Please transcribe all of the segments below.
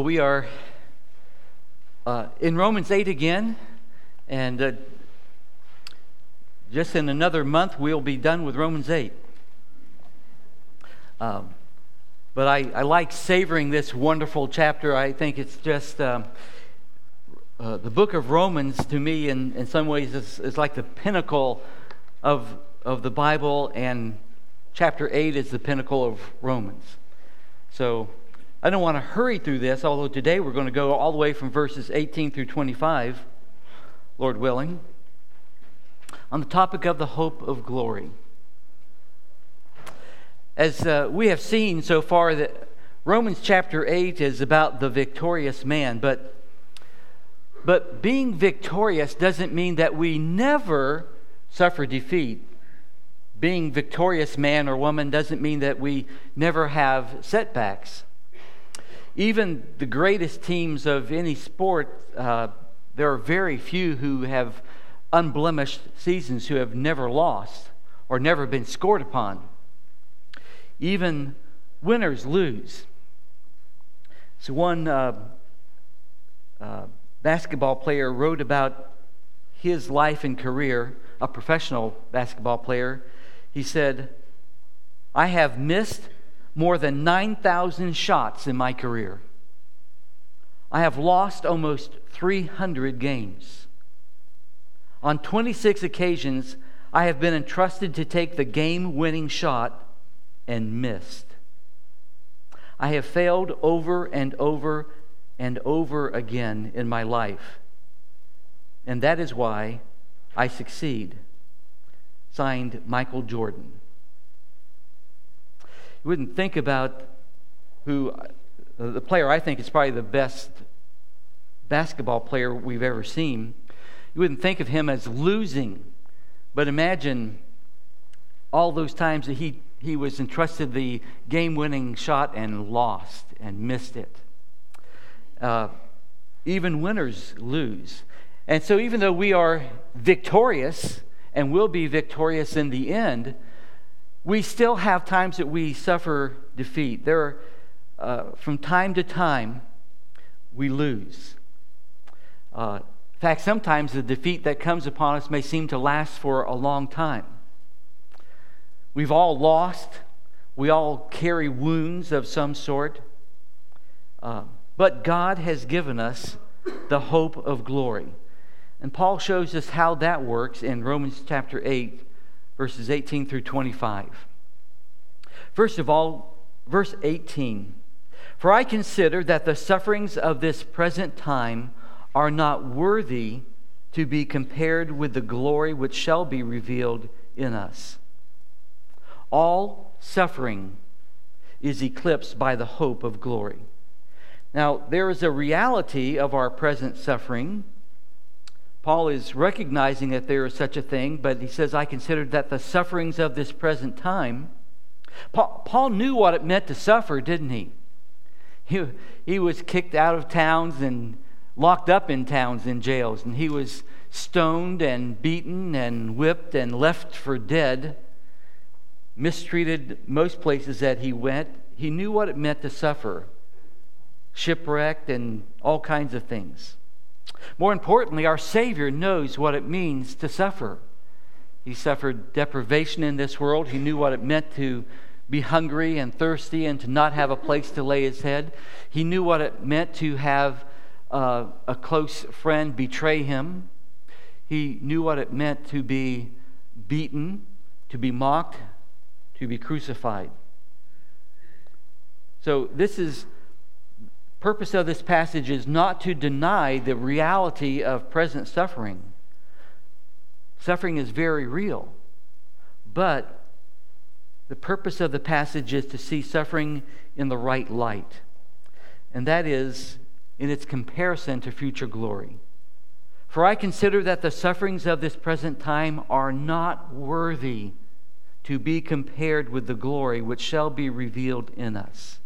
Well, we are uh, in Romans 8 again, and uh, just in another month we'll be done with Romans 8. Um, but I, I, like savoring this wonderful chapter. I think it's just um, uh, the book of Romans to me, in, in some ways, is, is like the pinnacle of, of the Bible, and chapter 8 is the pinnacle of Romans. So I don't want to hurry through this, although today we're going to go all the way from verses 18 through 25, Lord willing, on the topic of the hope of glory. As uh, we have seen so far, that Romans chapter 8 is about the victorious man, but, but being victorious doesn't mean that we never suffer defeat. Being victorious man or woman doesn't mean that we never have setbacks even the greatest teams of any sport, uh, there are very few who have unblemished seasons who have never lost or never been scored upon. Even winners lose. So, one uh, uh, basketball player wrote about his life and career, a professional basketball player. He said, I have missed more than 9,000 shots in my career. I have lost almost 300 games. On 26 occasions, I have been entrusted to take the game winning shot and missed. I have failed over and over and over again in my life. And that is why I succeed. Signed, Michael Jordan. You wouldn't think about who, uh, the player I think is probably the best basketball player we've ever seen. You wouldn't think of him as losing, but imagine all those times that he, he was entrusted the game winning shot and lost and missed it. Uh, even winners lose. And so, even though we are victorious and will be victorious in the end, we still have times that we suffer defeat. There are, uh, from time to time, we lose. Uh, in fact, sometimes the defeat that comes upon us may seem to last for a long time. We've all lost, we all carry wounds of some sort. Uh, but God has given us the hope of glory. And Paul shows us how that works in Romans chapter 8, verses 18 through 25. First of all, verse 18 For I consider that the sufferings of this present time are not worthy to be compared with the glory which shall be revealed in us. All suffering is eclipsed by the hope of glory. Now, there is a reality of our present suffering Paul is recognizing that there is such a thing, but he says, I considered that the sufferings of this present time. Paul, Paul knew what it meant to suffer, didn't he? he? He was kicked out of towns and locked up in towns in jails, and he was stoned and beaten and whipped and left for dead, mistreated most places that he went. He knew what it meant to suffer, shipwrecked, and all kinds of things. More importantly, our Savior knows what it means to suffer. He suffered deprivation in this world. He knew what it meant to be hungry and thirsty and to not have a place to lay his head. He knew what it meant to have uh, a close friend betray him. He knew what it meant to be beaten, to be mocked, to be crucified. So, this is purpose of this passage is not to deny the reality of present suffering. Suffering is very real. But the purpose of the passage is to see suffering in the right light, and that is in its comparison to future glory. For I consider that the sufferings of this present time are not worthy to be compared with the glory which shall be revealed in us.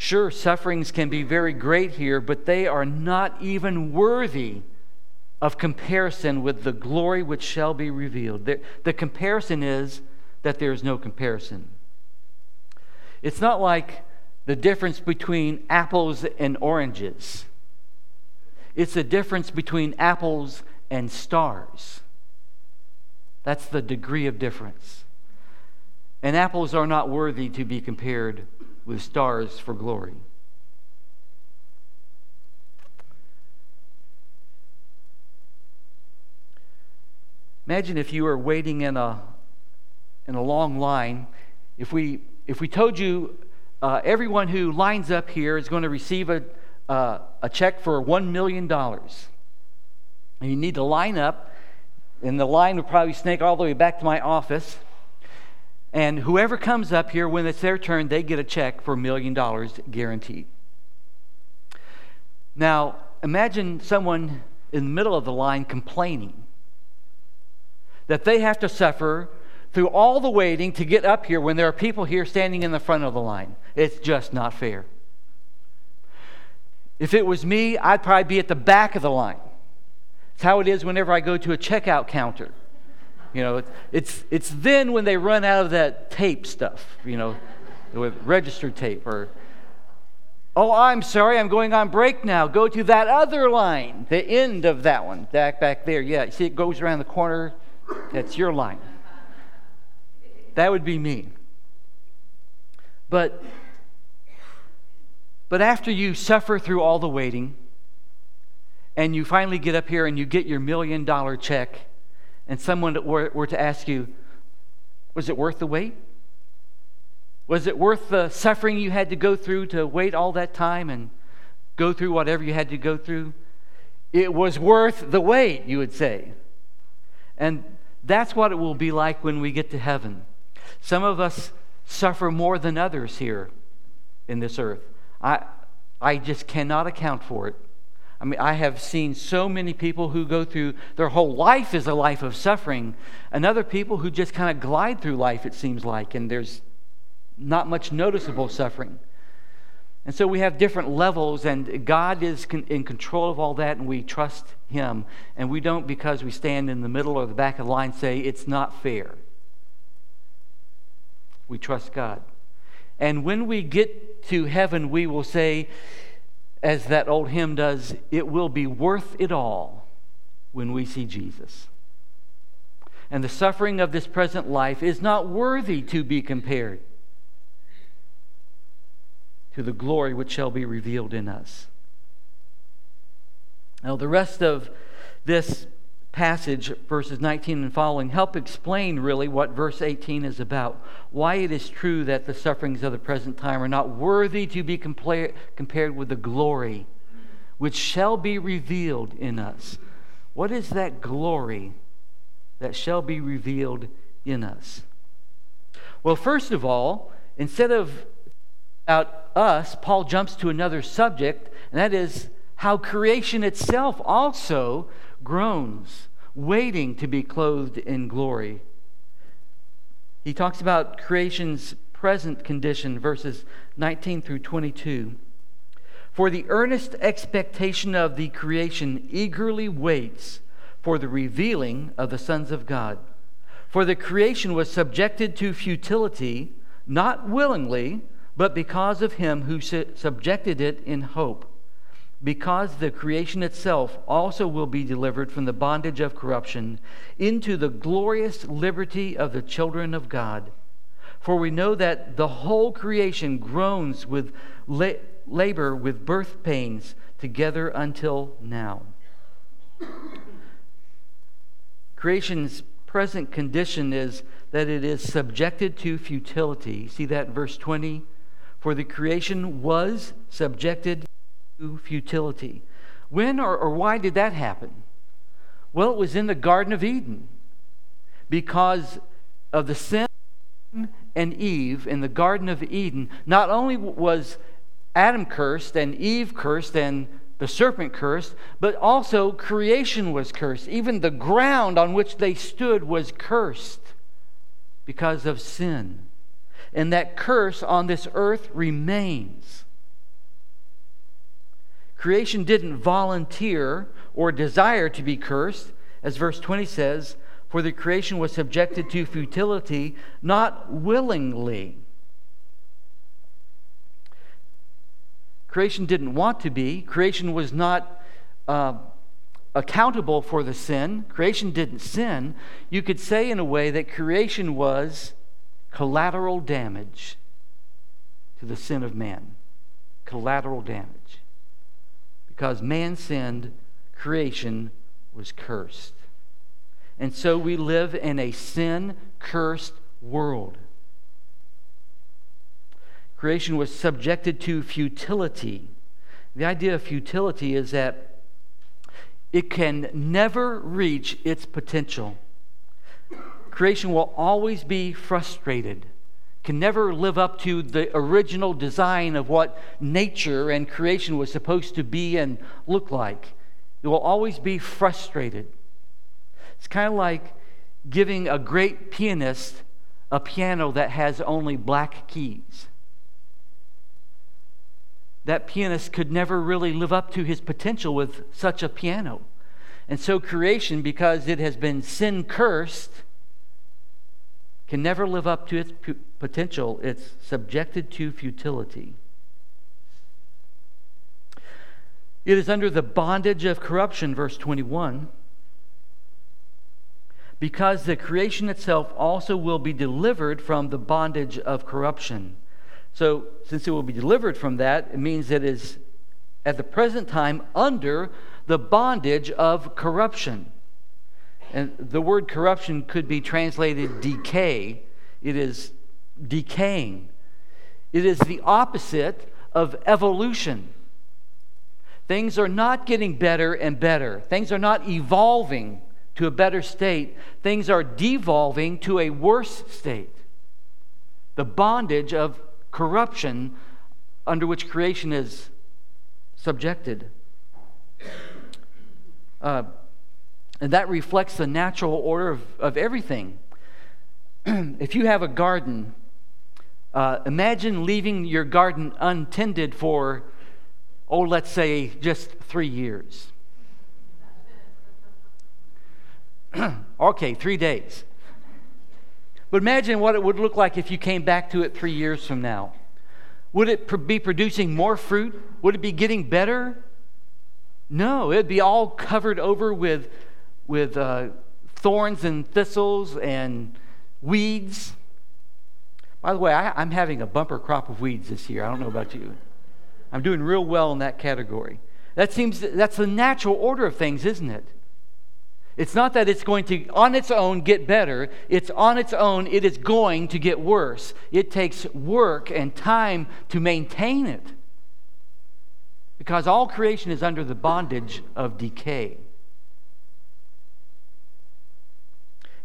Sure, sufferings can be very great here, but they are not even worthy of comparison with the glory which shall be revealed. The, the comparison is that there is no comparison. It's not like the difference between apples and oranges. It's the difference between apples and stars. That's the degree of difference. And apples are not worthy to be compared with stars for glory. Imagine if you were waiting in a, in a long line. If we, if we told you uh, everyone who lines up here is going to receive a, uh, a check for $1 million, and you need to line up, and the line would probably snake all the way back to my office. And whoever comes up here, when it's their turn, they get a check for a million dollars guaranteed. Now, imagine someone in the middle of the line complaining that they have to suffer through all the waiting to get up here when there are people here standing in the front of the line. It's just not fair. If it was me, I'd probably be at the back of the line. It's how it is whenever I go to a checkout counter. You know, it's, it's then when they run out of that tape stuff, you know, with registered tape or, oh, I'm sorry, I'm going on break now. Go to that other line, the end of that one, back back there. Yeah, see, it goes around the corner that's your line. That would be me. But, but after you suffer through all the waiting, and you finally get up here and you get your million dollar check, and someone were, were to ask you, was it worth the wait? Was it worth the suffering you had to go through to wait all that time and go through whatever you had to go through? It was worth the wait, you would say. And that's what it will be like when we get to heaven. Some of us suffer more than others here in this earth. I, I just cannot account for it. I mean, I have seen so many people who go through their whole life is a life of suffering, and other people who just kind of glide through life, it seems like, and there's not much noticeable suffering. And so we have different levels, and God is in control of all that, and we trust Him. And we don't, because we stand in the middle or the back of the line, say it's not fair. We trust God. And when we get to heaven, we will say, as that old hymn does, it will be worth it all when we see Jesus. And the suffering of this present life is not worthy to be compared to the glory which shall be revealed in us. Now, the rest of this passage, verses 19 and following, help explain really what verse 18 is about. Why it is true that the sufferings of the present time are not worthy to be compla- compared with the glory which shall be revealed in us. What is that glory that shall be revealed in us? Well, first of all, instead of about us, Paul jumps to another subject, and that is how creation itself also groans, waiting to be clothed in glory. He talks about creation's present condition, verses 19 through 22. For the earnest expectation of the creation eagerly waits for the revealing of the sons of God. For the creation was subjected to futility, not willingly but because of him who subjected it in hope, because the creation itself also will be delivered from the bondage of corruption into the glorious liberty of the children of God. For we know that the whole creation groans with la- labor with birth pains together until now. Creation's present condition is that it is subjected to futility. See that verse 20? For the creation was subjected futility. When or, or why did that happen? Well, it was in the Garden of Eden. Because of the sin and Eve in the Garden of Eden, not only was Adam cursed and Eve cursed and the serpent cursed, but also creation was cursed. Even the ground on which they stood was cursed because of sin and that curse on this earth remains. Creation didn't volunteer or desire to be cursed, as verse 20 says, for the creation was subjected to futility, not willingly. creation didn't want to be. Creation was not uh, accountable for the sin. Creation didn't sin. You could say, in a way, that creation was collateral damage to the sin of man. Collateral damage. Because man sinned, creation was cursed. And so we live in a sin cursed world. Creation was subjected to futility. The idea of futility is that it can never reach its potential. Creation will always be frustrated, can never live up to the original design of what nature and creation was supposed to be and look like. It will always be frustrated. It's kind of like giving a great pianist a piano that has only black keys that pianist could never really live up to his potential with such a piano. And so, creation, because it has been sin cursed, can never live up to its potential. It's subjected to futility. It is under the bondage of corruption, verse 21. Because the creation itself also will be delivered from the bondage of corruption. So, since it will be delivered from that, it means it is at the present time under the bondage of corruption. And the word corruption could be translated decay. It is decaying. It is the opposite of evolution. Things are not getting better and better. Things are not evolving to a better state. Things are devolving to a worse state. The bondage of corruption under which creation is subjected. Uh, and that reflects the natural order of, of everything. if you have a garden, uh, imagine leaving your garden untended for, oh, let's say just three years. okay, three days. But imagine what it would look like if you came back to it three years from now. Would it be producing more fruit? Would it be getting better? No, it'd be all covered over with, with uh, thorns and thistles and weeds. By the way, I, I'm having a bumper crop of weeds this year. I don't know about you. I'm doing real well in that category. That seems that's the natural order of things, isn't it? It's not that it's going to, on its own, get better. It's on its own, it is going to get worse. It takes work and time to maintain it. Because all creation is under the bondage of decay.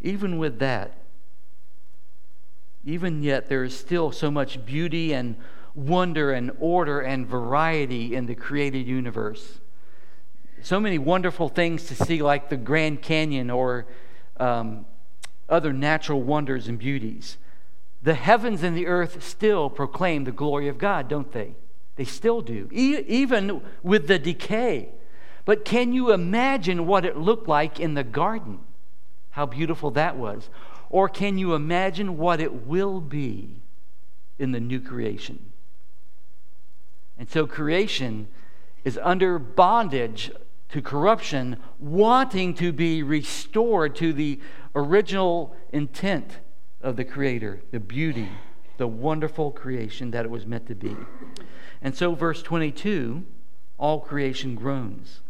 Even with that, even yet, there is still so much beauty and wonder and order and variety in the created universe so many wonderful things to see, like the Grand Canyon or um, other natural wonders and beauties. The heavens and the earth still proclaim the glory of God, don't they? They still do, e- even with the decay. But can you imagine what it looked like in the garden? How beautiful that was. Or can you imagine what it will be in the new creation? And so creation is under bondage to corruption, wanting to be restored to the original intent of the Creator, the beauty, the wonderful creation that it was meant to be. And so, verse 22 all creation groans.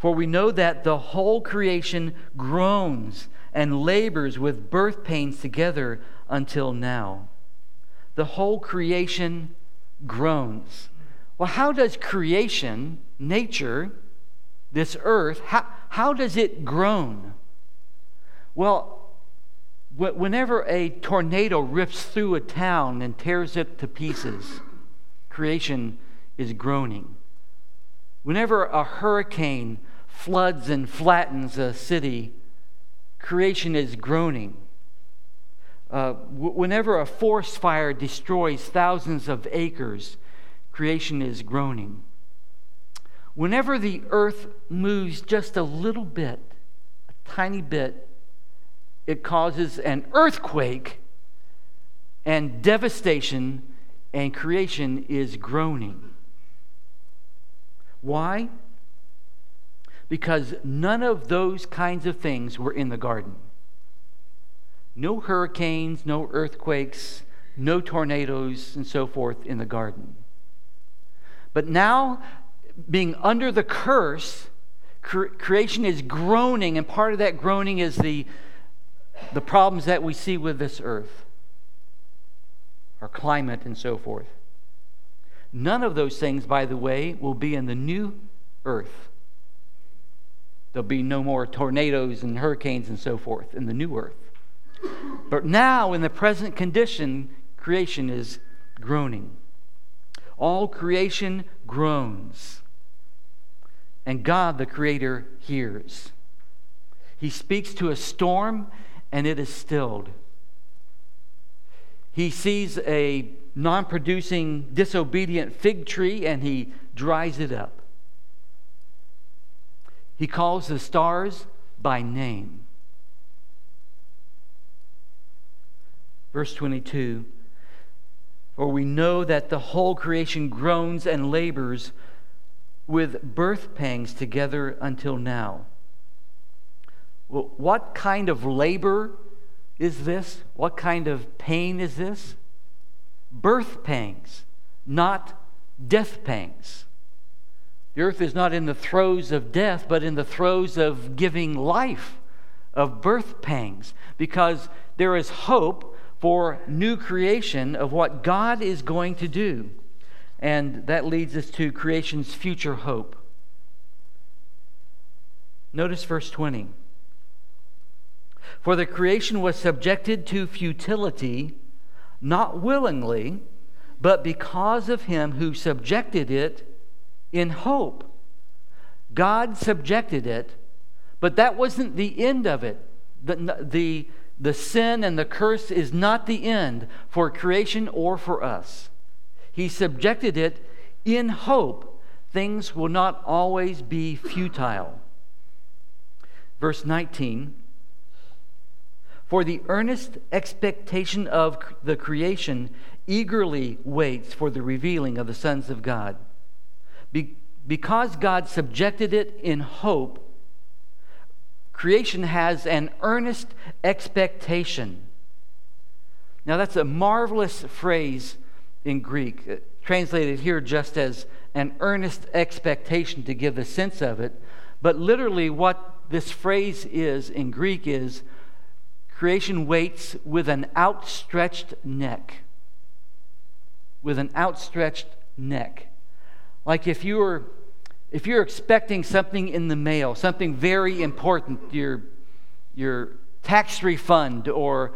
For we know that the whole creation groans and labors with birth pains together until now. The whole creation groans. Well, how does creation, nature, this earth, how, how does it groan? Well, whenever a tornado rips through a town and tears it to pieces, creation is groaning. Whenever a hurricane floods and flattens a city, creation is groaning. Uh, whenever a forest fire destroys thousands of acres, creation is groaning. Whenever the earth moves just a little bit, a tiny bit, it causes an earthquake and devastation and creation is groaning. Why? Because none of those kinds of things were in the garden. No hurricanes, no earthquakes, no tornadoes, and so forth in the garden. But now, being under the curse, cre- creation is groaning, and part of that groaning is the, the problems that we see with this earth, our climate, and so forth. None of those things, by the way, will be in the new earth. There'll be no more tornadoes and hurricanes and so forth in the new earth. But now, in the present condition, creation is groaning. All creation groans. And God, the Creator, hears. He speaks to a storm, and it is stilled. He sees a non producing, disobedient fig tree, and he dries it up. He calls the stars by name. Verse 22 For we know that the whole creation groans and labors with birth pangs together until now. Well, what kind of labor is this? What kind of pain is this? Birth pangs, not death pangs. The earth is not in the throes of death, but in the throes of giving life, of birth pangs, because there is hope for new creation of what God is going to do. And that leads us to creation's future hope. Notice verse 20. For the creation was subjected to futility, not willingly, but because of him who subjected it in hope. God subjected it, but that wasn't the end of it. The, the, the sin and the curse is not the end for creation or for us. He subjected it in hope things will not always be futile. Verse 19 For the earnest expectation of the creation eagerly waits for the revealing of the sons of God. Be- because God subjected it in hope, creation has an earnest expectation. Now, that's a marvelous phrase in Greek, uh, translated here just as an earnest expectation to give the sense of it. But literally, what this phrase is in Greek is creation waits with an outstretched neck. With an outstretched neck. Like if you were if you're expecting something in the mail, something very important, your, your tax refund or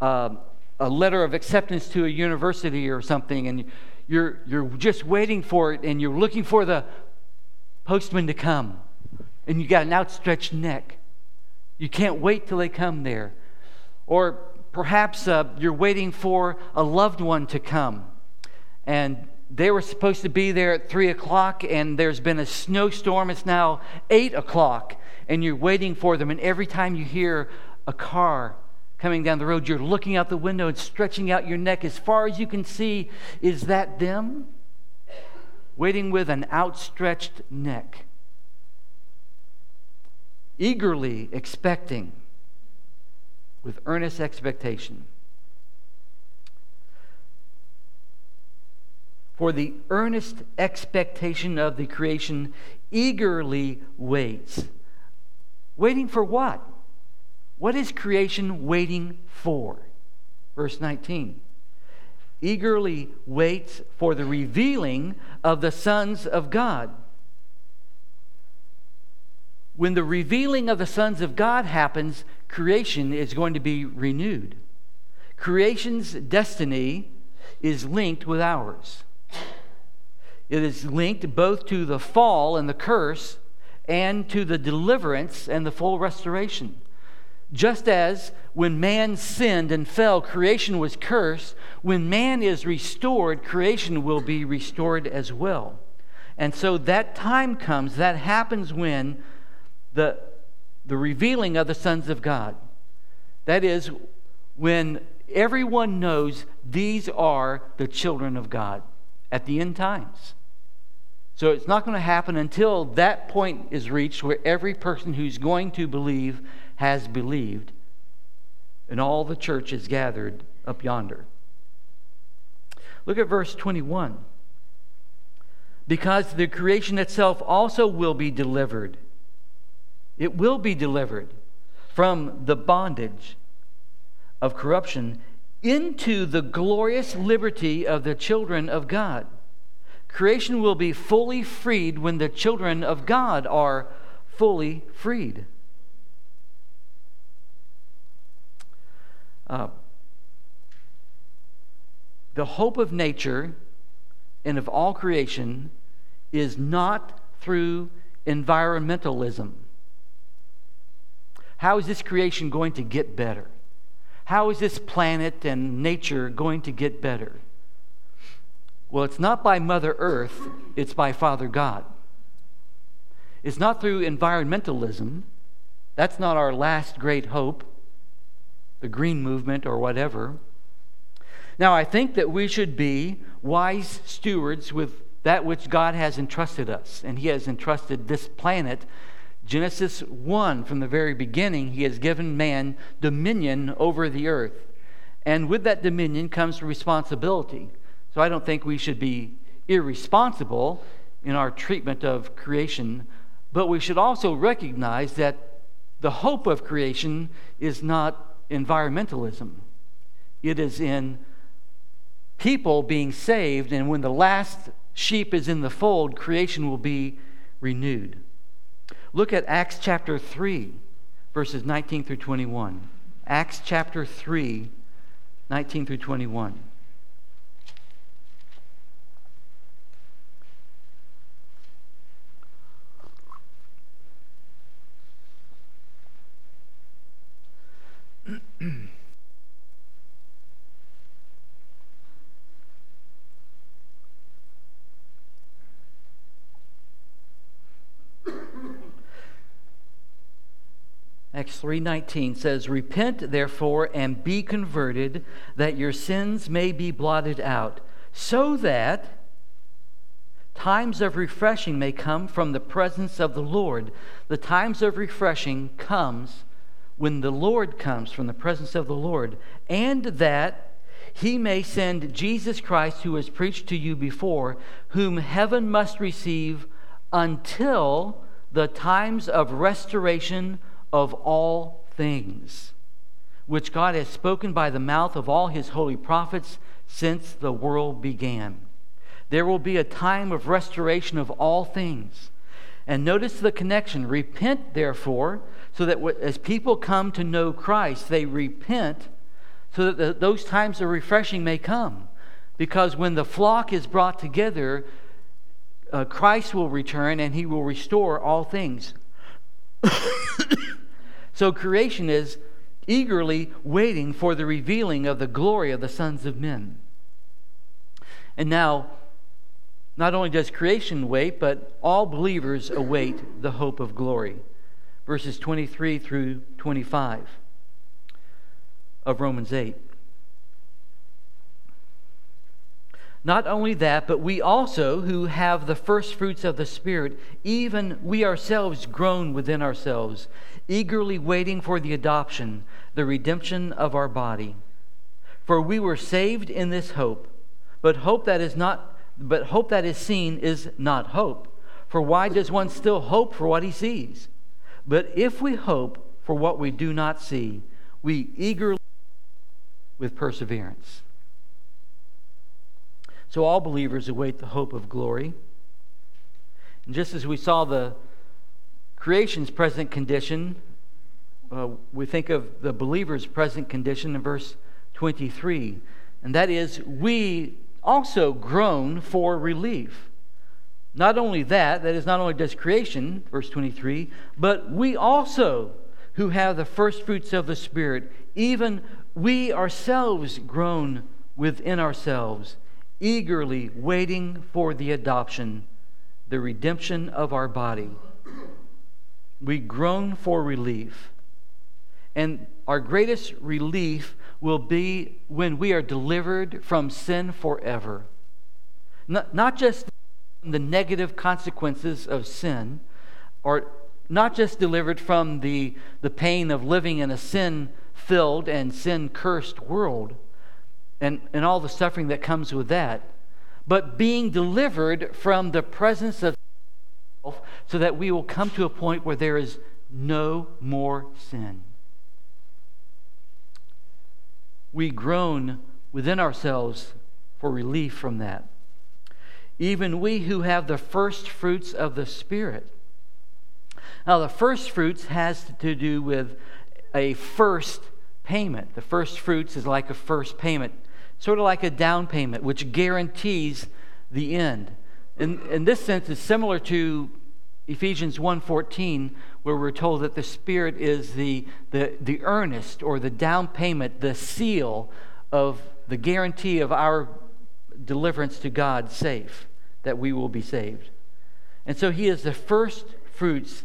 uh, a letter of acceptance to a university or something, and you're, you're just waiting for it and you're looking for the postman to come, and you got an outstretched neck. You can't wait till they come there. Or perhaps uh, you're waiting for a loved one to come, and they were supposed to be there at 3 o'clock, and there's been a snowstorm. It's now 8 o'clock, and you're waiting for them. And every time you hear a car coming down the road, you're looking out the window and stretching out your neck as far as you can see. Is that them? Waiting with an outstretched neck, eagerly expecting, with earnest expectation. For the earnest expectation of the creation eagerly waits. Waiting for what? What is creation waiting for? Verse 19. Eagerly waits for the revealing of the sons of God. When the revealing of the sons of God happens, creation is going to be renewed. Creation's destiny is linked with ours. It is linked both to the fall and the curse and to the deliverance and the full restoration. Just as when man sinned and fell, creation was cursed, when man is restored, creation will be restored as well. And so that time comes, that happens when the, the revealing of the sons of God. That is, when everyone knows these are the children of God at the end times. So it's not going to happen until that point is reached where every person who's going to believe has believed, and all the church is gathered up yonder. Look at verse 21. Because the creation itself also will be delivered. It will be delivered from the bondage of corruption into the glorious liberty of the children of God. Creation will be fully freed when the children of God are fully freed. Uh, the hope of nature and of all creation is not through environmentalism. How is this creation going to get better? How is this planet and nature going to get better? Well, it's not by Mother Earth, it's by Father God. It's not through environmentalism. That's not our last great hope, the green movement or whatever. Now, I think that we should be wise stewards with that which God has entrusted us. And He has entrusted this planet. Genesis 1, from the very beginning, He has given man dominion over the earth. And with that dominion comes responsibility. So I don't think we should be irresponsible in our treatment of creation, but we should also recognize that the hope of creation is not environmentalism. It is in people being saved, and when the last sheep is in the fold, creation will be renewed. Look at Acts chapter 3, verses 19 through 21. Acts chapter 3, 19 through 21. Acts 3:19 says, "Repent therefore and be converted, that your sins may be blotted out, so that times of refreshing may come from the presence of the Lord." The times of refreshing comes when the Lord comes from the presence of the Lord, and that he may send Jesus Christ, who was preached to you before, whom heaven must receive until the times of restoration of all things, which God has spoken by the mouth of all his holy prophets since the world began. There will be a time of restoration of all things. And notice the connection. Repent, therefore, so that as people come to know Christ, they repent so that those times of refreshing may come. Because when the flock is brought together, uh, Christ will return and he will restore all things. so creation is eagerly waiting for the revealing of the glory of the sons of men. And now, not only does creation wait, but all believers await the hope of glory verses 23 through 25 of Romans 8. Not only that, but we also, who have the first fruits of the Spirit, even we ourselves groan within ourselves, eagerly waiting for the adoption, the redemption of our body. For we were saved in this hope, but hope that is not but hope that is seen is not hope. For why does one still hope for what he sees? But if we hope for what we do not see, we eagerly with perseverance. So all believers await the hope of glory. And just as we saw the creation's present condition, uh, we think of the believer's present condition in verse 23, and that is, we also groan for relief. Not only that, that is not only does creation, verse 23, but we also who have the first fruits of the Spirit, even we ourselves groan within ourselves, eagerly waiting for the adoption, the redemption of our body. We groan for relief. And our greatest relief will be when we are delivered from sin forever. Not, not just the negative consequences of sin, or not just delivered from the, the pain of living in a sin filled and sin cursed world and, and all the suffering that comes with that, but being delivered from the presence of self so that we will come to a point where there is no more sin. We groan within ourselves for relief from that. Even we who have the first fruits of the Spirit. Now, the first fruits has to do with a first payment. The first fruits is like a first payment, sort of like a down payment, which guarantees the end. In, in this sense, it's similar to Ephesians 1.14, where we're told that the Spirit is the, the, the earnest or the down payment, the seal of the guarantee of our deliverance to God safe, that we will be saved. And so he is the first fruits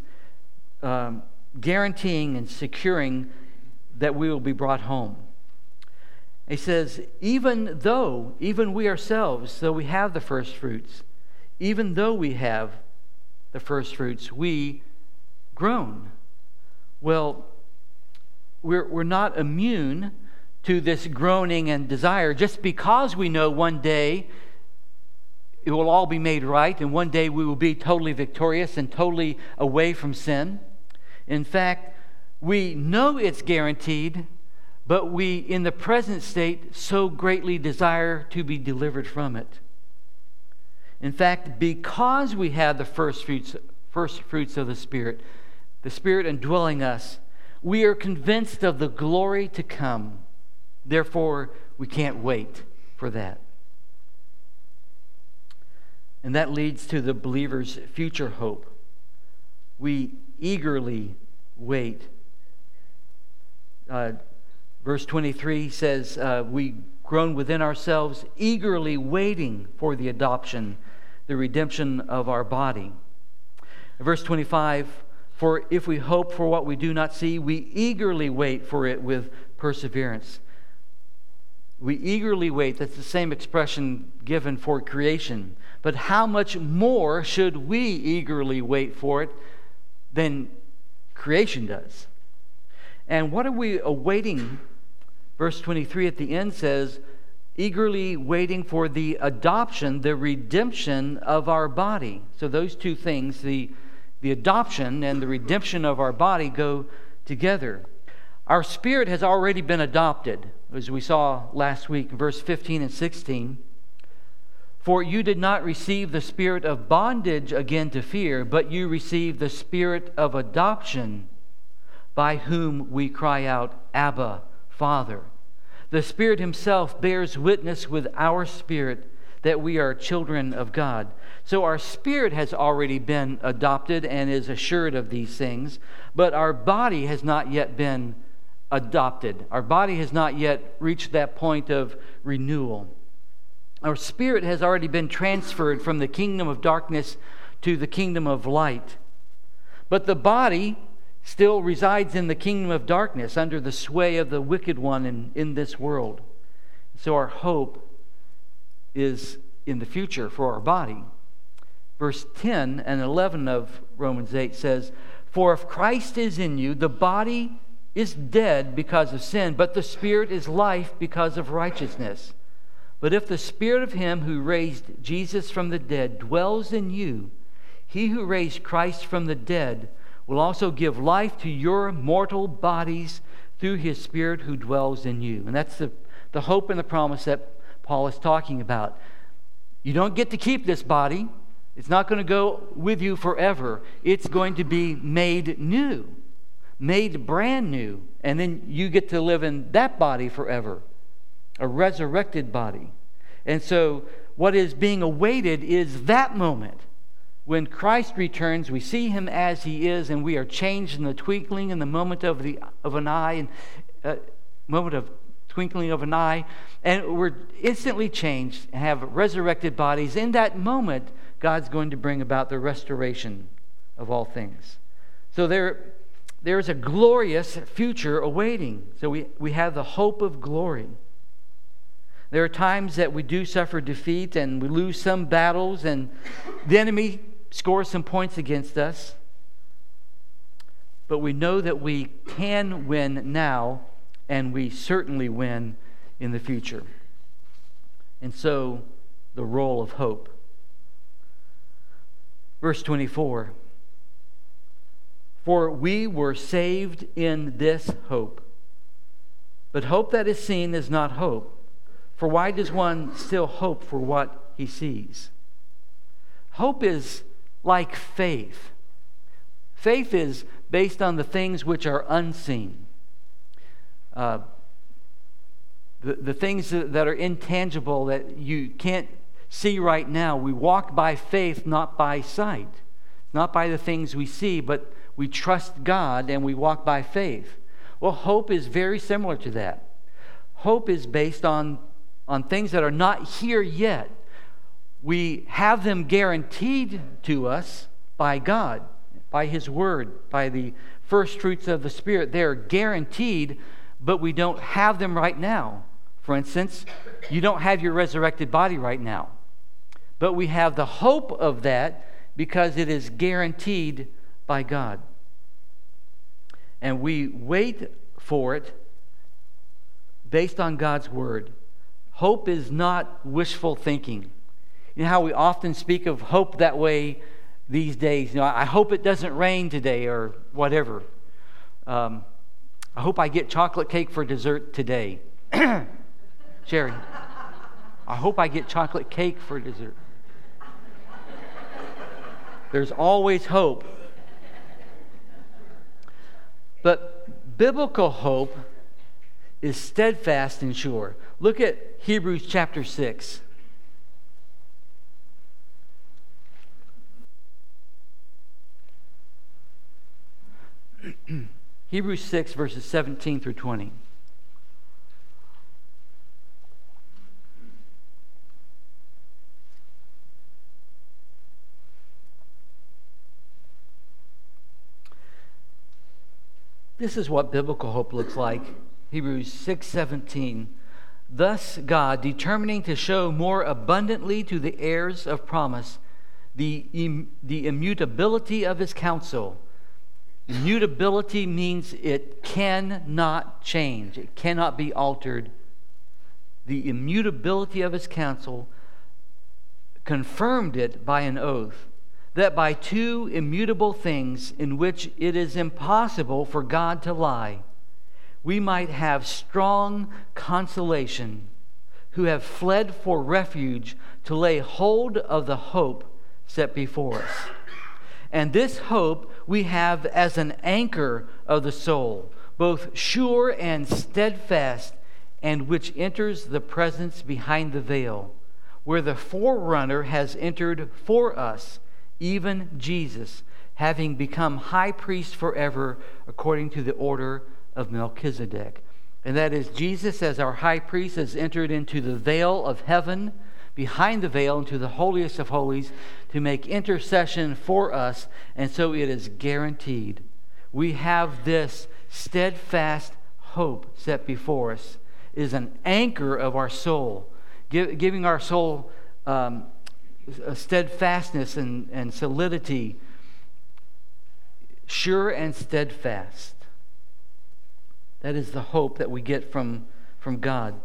um, guaranteeing and securing that we will be brought home. He says, even though, even we ourselves, though we have the first fruits, even though we have the first fruits, we groan. Well, we're, we're not immune to this groaning and desire just because we know one day it will all be made right and one day we will be totally victorious and totally away from sin. In fact, we know it's guaranteed, but we, in the present state, so greatly desire to be delivered from it. In fact, because we have the first fruits, first fruits of the Spirit, the Spirit indwelling us, we are convinced of the glory to come. Therefore, we can't wait for that. And that leads to the believer's future hope. We eagerly wait. Uh, verse 23 says, uh, We groan within ourselves, eagerly waiting for the adoption the redemption of our body. Verse 25 For if we hope for what we do not see, we eagerly wait for it with perseverance. We eagerly wait. That's the same expression given for creation. But how much more should we eagerly wait for it than creation does? And what are we awaiting? Verse 23 at the end says, eagerly waiting for the adoption, the redemption of our body. So, those two things, the, the adoption and the redemption of our body, go together. Our spirit has already been adopted, as we saw last week, verse 15 and 16. For you did not receive the spirit of bondage again to fear, but you received the spirit of adoption, by whom we cry out, Abba, Father. The Spirit Himself bears witness with our spirit that we are children of God. So our spirit has already been adopted and is assured of these things, but our body has not yet been adopted. Our body has not yet reached that point of renewal. Our spirit has already been transferred from the kingdom of darkness to the kingdom of light. But the body still resides in the kingdom of darkness under the sway of the wicked one in, in this world. So our hope is in the future for our body. Verse 10 and 11 of Romans 8 says, For if Christ is in you, the body is dead because of sin, but the spirit is life because of righteousness. But if the spirit of him who raised Jesus from the dead dwells in you, he who raised Christ from the dead will also give life to your mortal bodies through his Spirit who dwells in you. And that's the, the hope and the promise that Paul is talking about. You don't get to keep this body, it's not going to go with you forever. It's going to be made new, made brand new. And then you get to live in that body forever, a resurrected body. And so, what is being awaited is that moment when Christ returns, we see him as he is, and we are changed in the twinkling in the moment of, the, of an eye, and uh, moment of twinkling of an eye, and we're instantly changed and have resurrected bodies. In that moment, God's going to bring about the restoration of all things. So there, there's a glorious future awaiting. So we, we have the hope of glory. There are times that we do suffer defeat and we lose some battles, and the enemy scores some points against us. But we know that we can win now, and we certainly win in the future. And so, the role of hope. Verse 24 For we were saved in this hope. But hope that is seen is not hope. For why does one still hope for what he sees? Hope is like faith. Faith is based on the things which are unseen, uh, the, the things that are intangible that you can't see right now. We walk by faith, not by sight, not by the things we see, but we trust God and we walk by faith. Well, hope is very similar to that. Hope is based on, on things that are not here yet. We have them guaranteed to us by God, by His Word, by the first fruits of the Spirit. They're guaranteed, but we don't have them right now. For instance, you don't have your resurrected body right now. But we have the hope of that because it is guaranteed by God. And we wait for it based on God's word. Hope is not wishful thinking. You know how we often speak of hope that way these days? You know, I hope it doesn't rain today or whatever. Um, I hope I get chocolate cake for dessert today. Sherry, I hope I get chocolate cake for dessert. There's always hope. But biblical hope is steadfast and sure. Look at Hebrews chapter 6. Hebrews 6, verses 17 through 20. This is what biblical hope looks like. Hebrews 6:17. Thus God, determining to show more abundantly to the heirs of promise the, Im- the immutability of his counsel. Immutability means it cannot change, it cannot be altered. The immutability of his counsel confirmed it by an oath that by two immutable things in which it is impossible for God to lie, we might have strong consolation who have fled for refuge to lay hold of the hope set before us. And this hope we have as an anchor of the soul, both sure and steadfast, and which enters the presence behind the veil, where the forerunner has entered for us even Jesus, having become high priest forever according to the order of Melchizedek. And that is, Jesus, as our high priest, has entered into the veil of heaven, behind the veil, into the holiest of holies, to make intercession for us. And so it is guaranteed. We have this steadfast hope set before us, it is an anchor of our soul, give, giving our soul um, steadfastness and, and solidity, sure and steadfast. That is the hope that we get from, from God.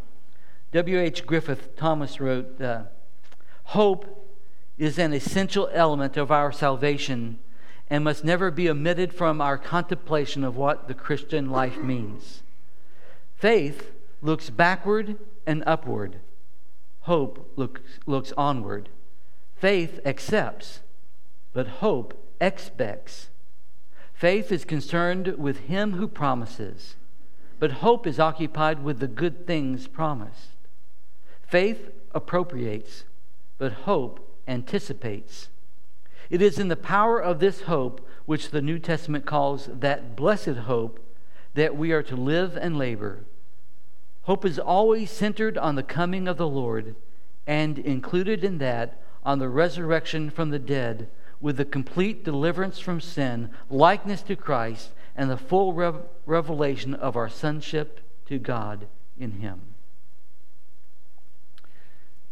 W.H. Griffith Thomas wrote uh, Hope is an essential element of our salvation and must never be omitted from our contemplation of what the Christian life means. Faith looks backward and upward, hope looks, looks onward. Faith accepts, but hope expects. Faith is concerned with him who promises, but hope is occupied with the good things promised. Faith appropriates, but hope anticipates. It is in the power of this hope, which the New Testament calls that blessed hope, that we are to live and labor. Hope is always centered on the coming of the Lord, and included in that on the resurrection from the dead with the complete deliverance from sin, likeness to Christ, and the full rev- revelation of our sonship to God in Him.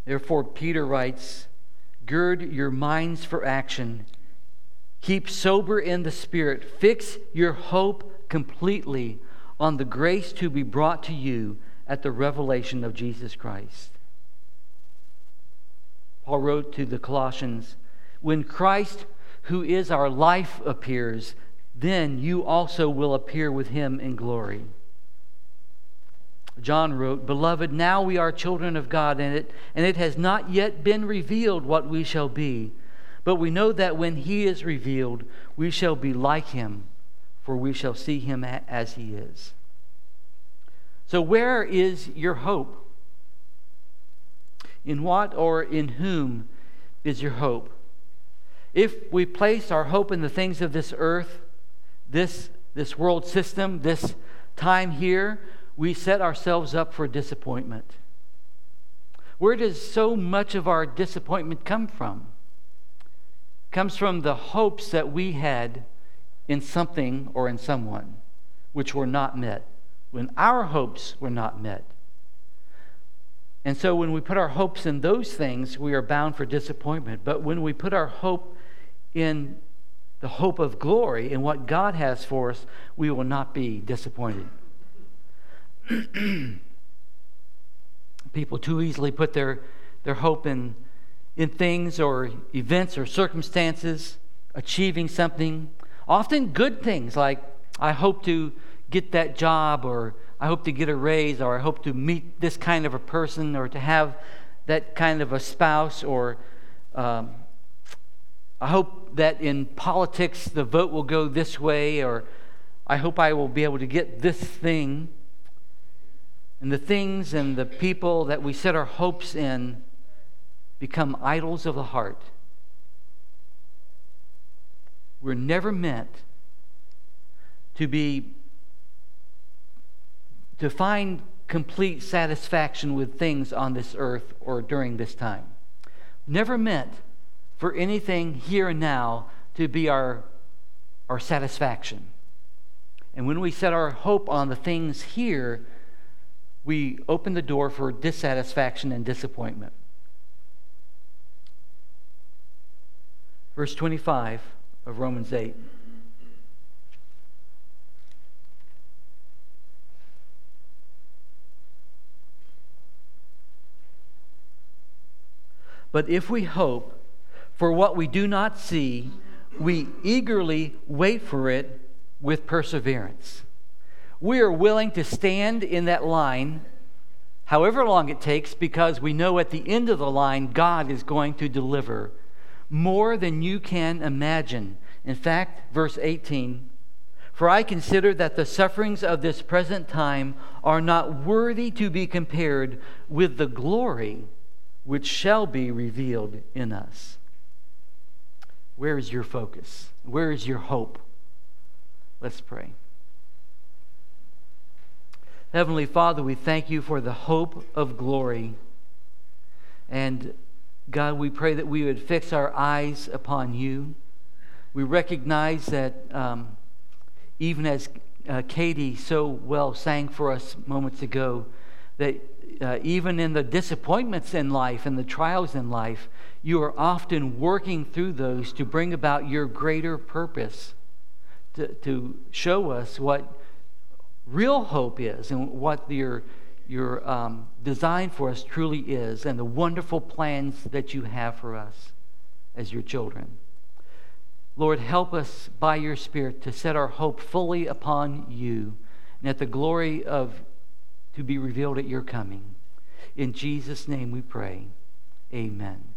Therefore, Peter writes, Gird your minds for action. Keep sober in the Spirit. Fix your hope completely on the grace to be brought to you at the revelation of Jesus Christ. Paul wrote to the Colossians, When Christ, who is our life, appears, then you also will appear with him in glory. John wrote, Beloved, now we are children of God, and it, and it has not yet been revealed what we shall be. But we know that when he is revealed, we shall be like him, for we shall see him as he is. So, where is your hope? In what or in whom is your hope? If we place our hope in the things of this earth, this, this world system, this time here, we set ourselves up for disappointment. Where does so much of our disappointment come from? It comes from the hopes that we had in something or in someone which were not met, when our hopes were not met. And so when we put our hopes in those things, we are bound for disappointment. But when we put our hope in the hope of glory in what God has for us, we will not be disappointed. People too easily put their, their hope in, in things or events or circumstances, achieving something, often good things like, I hope to get that job, or I hope to get a raise, or I hope to meet this kind of a person, or to have that kind of a spouse, or um, I hope that in politics the vote will go this way, or I hope I will be able to get this thing. And the things and the people that we set our hopes in become idols of the heart. We're never meant to be to find complete satisfaction with things on this earth or during this time. Never meant for anything here and now to be our, our satisfaction. And when we set our hope on the things here, we open the door for dissatisfaction and disappointment. Verse 25 of Romans 8. But if we hope for what we do not see, we eagerly wait for it with perseverance. We are willing to stand in that line, however long it takes, because we know at the end of the line, God is going to deliver more than you can imagine. In fact, verse 18 For I consider that the sufferings of this present time are not worthy to be compared with the glory which shall be revealed in us. Where is your focus? Where is your hope? Let's pray. Heavenly Father, we thank you for the hope of glory. And God, we pray that we would fix our eyes upon you. We recognize that um, even as uh, Katie so well sang for us moments ago, that uh, even in the disappointments in life and the trials in life, you are often working through those to bring about your greater purpose, to, to show us what real hope is and what your, your um, design for us truly is, and the wonderful plans that you have for us as your children. Lord, help us by your Spirit to set our hope fully upon you and at the glory of to be revealed at your coming. In Jesus' name we pray. Amen.